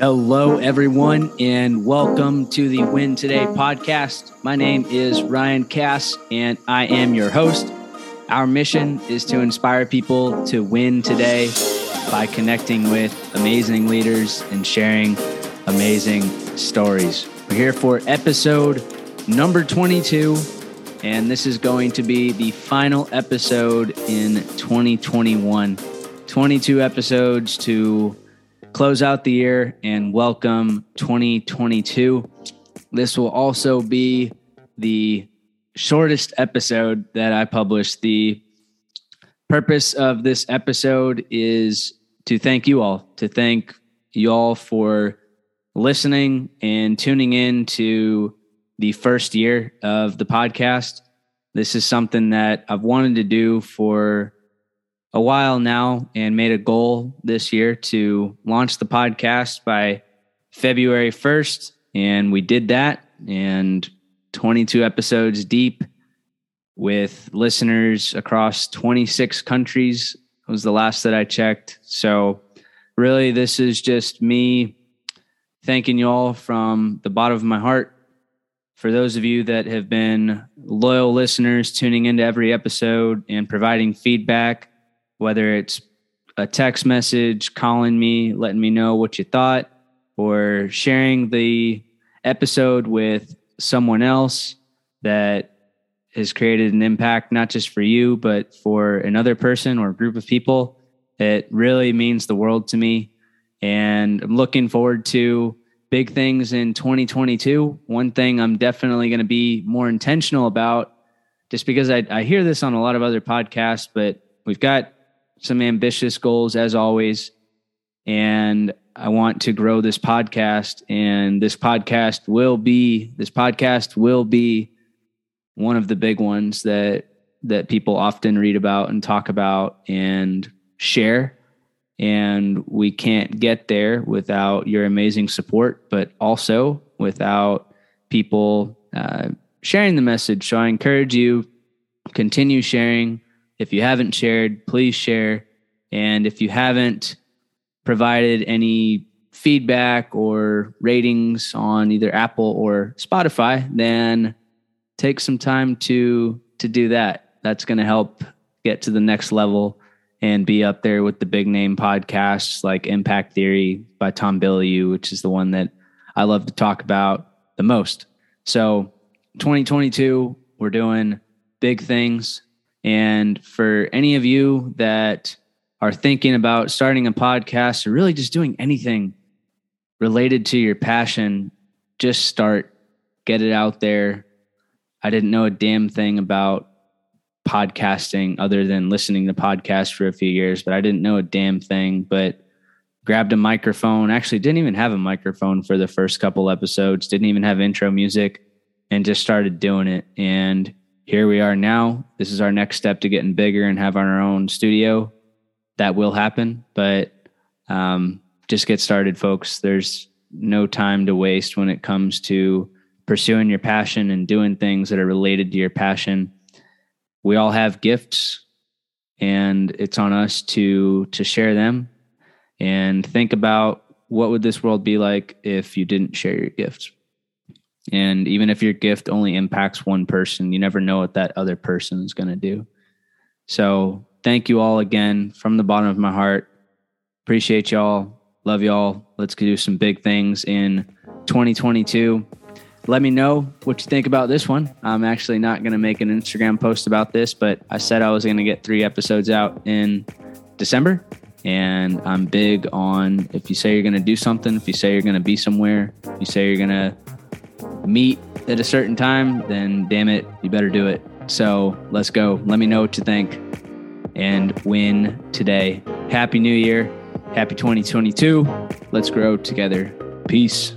Hello, everyone, and welcome to the Win Today podcast. My name is Ryan Cass, and I am your host. Our mission is to inspire people to win today by connecting with amazing leaders and sharing amazing stories. We're here for episode number 22, and this is going to be the final episode in 2021. 22 episodes to close out the year and welcome 2022. This will also be the shortest episode that I published. The purpose of this episode is to thank you all, to thank you all for listening and tuning in to the first year of the podcast. This is something that I've wanted to do for a while now and made a goal this year to launch the podcast by February 1st. And we did that. And 22 episodes deep with listeners across 26 countries it was the last that I checked. So, really, this is just me thanking you all from the bottom of my heart. For those of you that have been loyal listeners, tuning into every episode and providing feedback, whether it's a text message, calling me, letting me know what you thought, or sharing the episode with someone else that has created an impact, not just for you, but for another person or group of people. It really means the world to me. And I'm looking forward to big things in 2022. One thing I'm definitely going to be more intentional about, just because I, I hear this on a lot of other podcasts, but we've got some ambitious goals as always. And I want to grow this podcast and this podcast will be this podcast will be one of the big ones that that people often read about and talk about and share and we can't get there without your amazing support but also without people uh, sharing the message. So i encourage you continue sharing. If you haven't shared please share. And if you haven't provided any feedback or ratings on either Apple or Spotify, then take some time to to do that. That's going to help get to the next level and be up there with the big name podcasts like Impact Theory by Tom Bilyeu, which is the one that I love to talk about the most. So, 2022, we're doing big things. And for any of you that are thinking about starting a podcast or really just doing anything related to your passion, just start, get it out there. I didn't know a damn thing about podcasting other than listening to podcasts for a few years, but I didn't know a damn thing. But grabbed a microphone, actually, didn't even have a microphone for the first couple episodes, didn't even have intro music, and just started doing it. And here we are now. This is our next step to getting bigger and have our own studio that will happen. But um, just get started, folks. There's no time to waste when it comes to pursuing your passion and doing things that are related to your passion. We all have gifts, and it's on us to to share them and think about what would this world be like if you didn't share your gifts. And even if your gift only impacts one person, you never know what that other person is going to do. So thank you all again from the bottom of my heart. Appreciate y'all. Love y'all. Let's do some big things in 2022. Let me know what you think about this one. I'm actually not going to make an Instagram post about this, but I said I was going to get three episodes out in December. And I'm big on if you say you're going to do something, if you say you're going to be somewhere, if you say you're going to meet at a certain time, then damn it, you better do it. So let's go. Let me know what you think and win today. Happy New Year. Happy 2022. Let's grow together. Peace.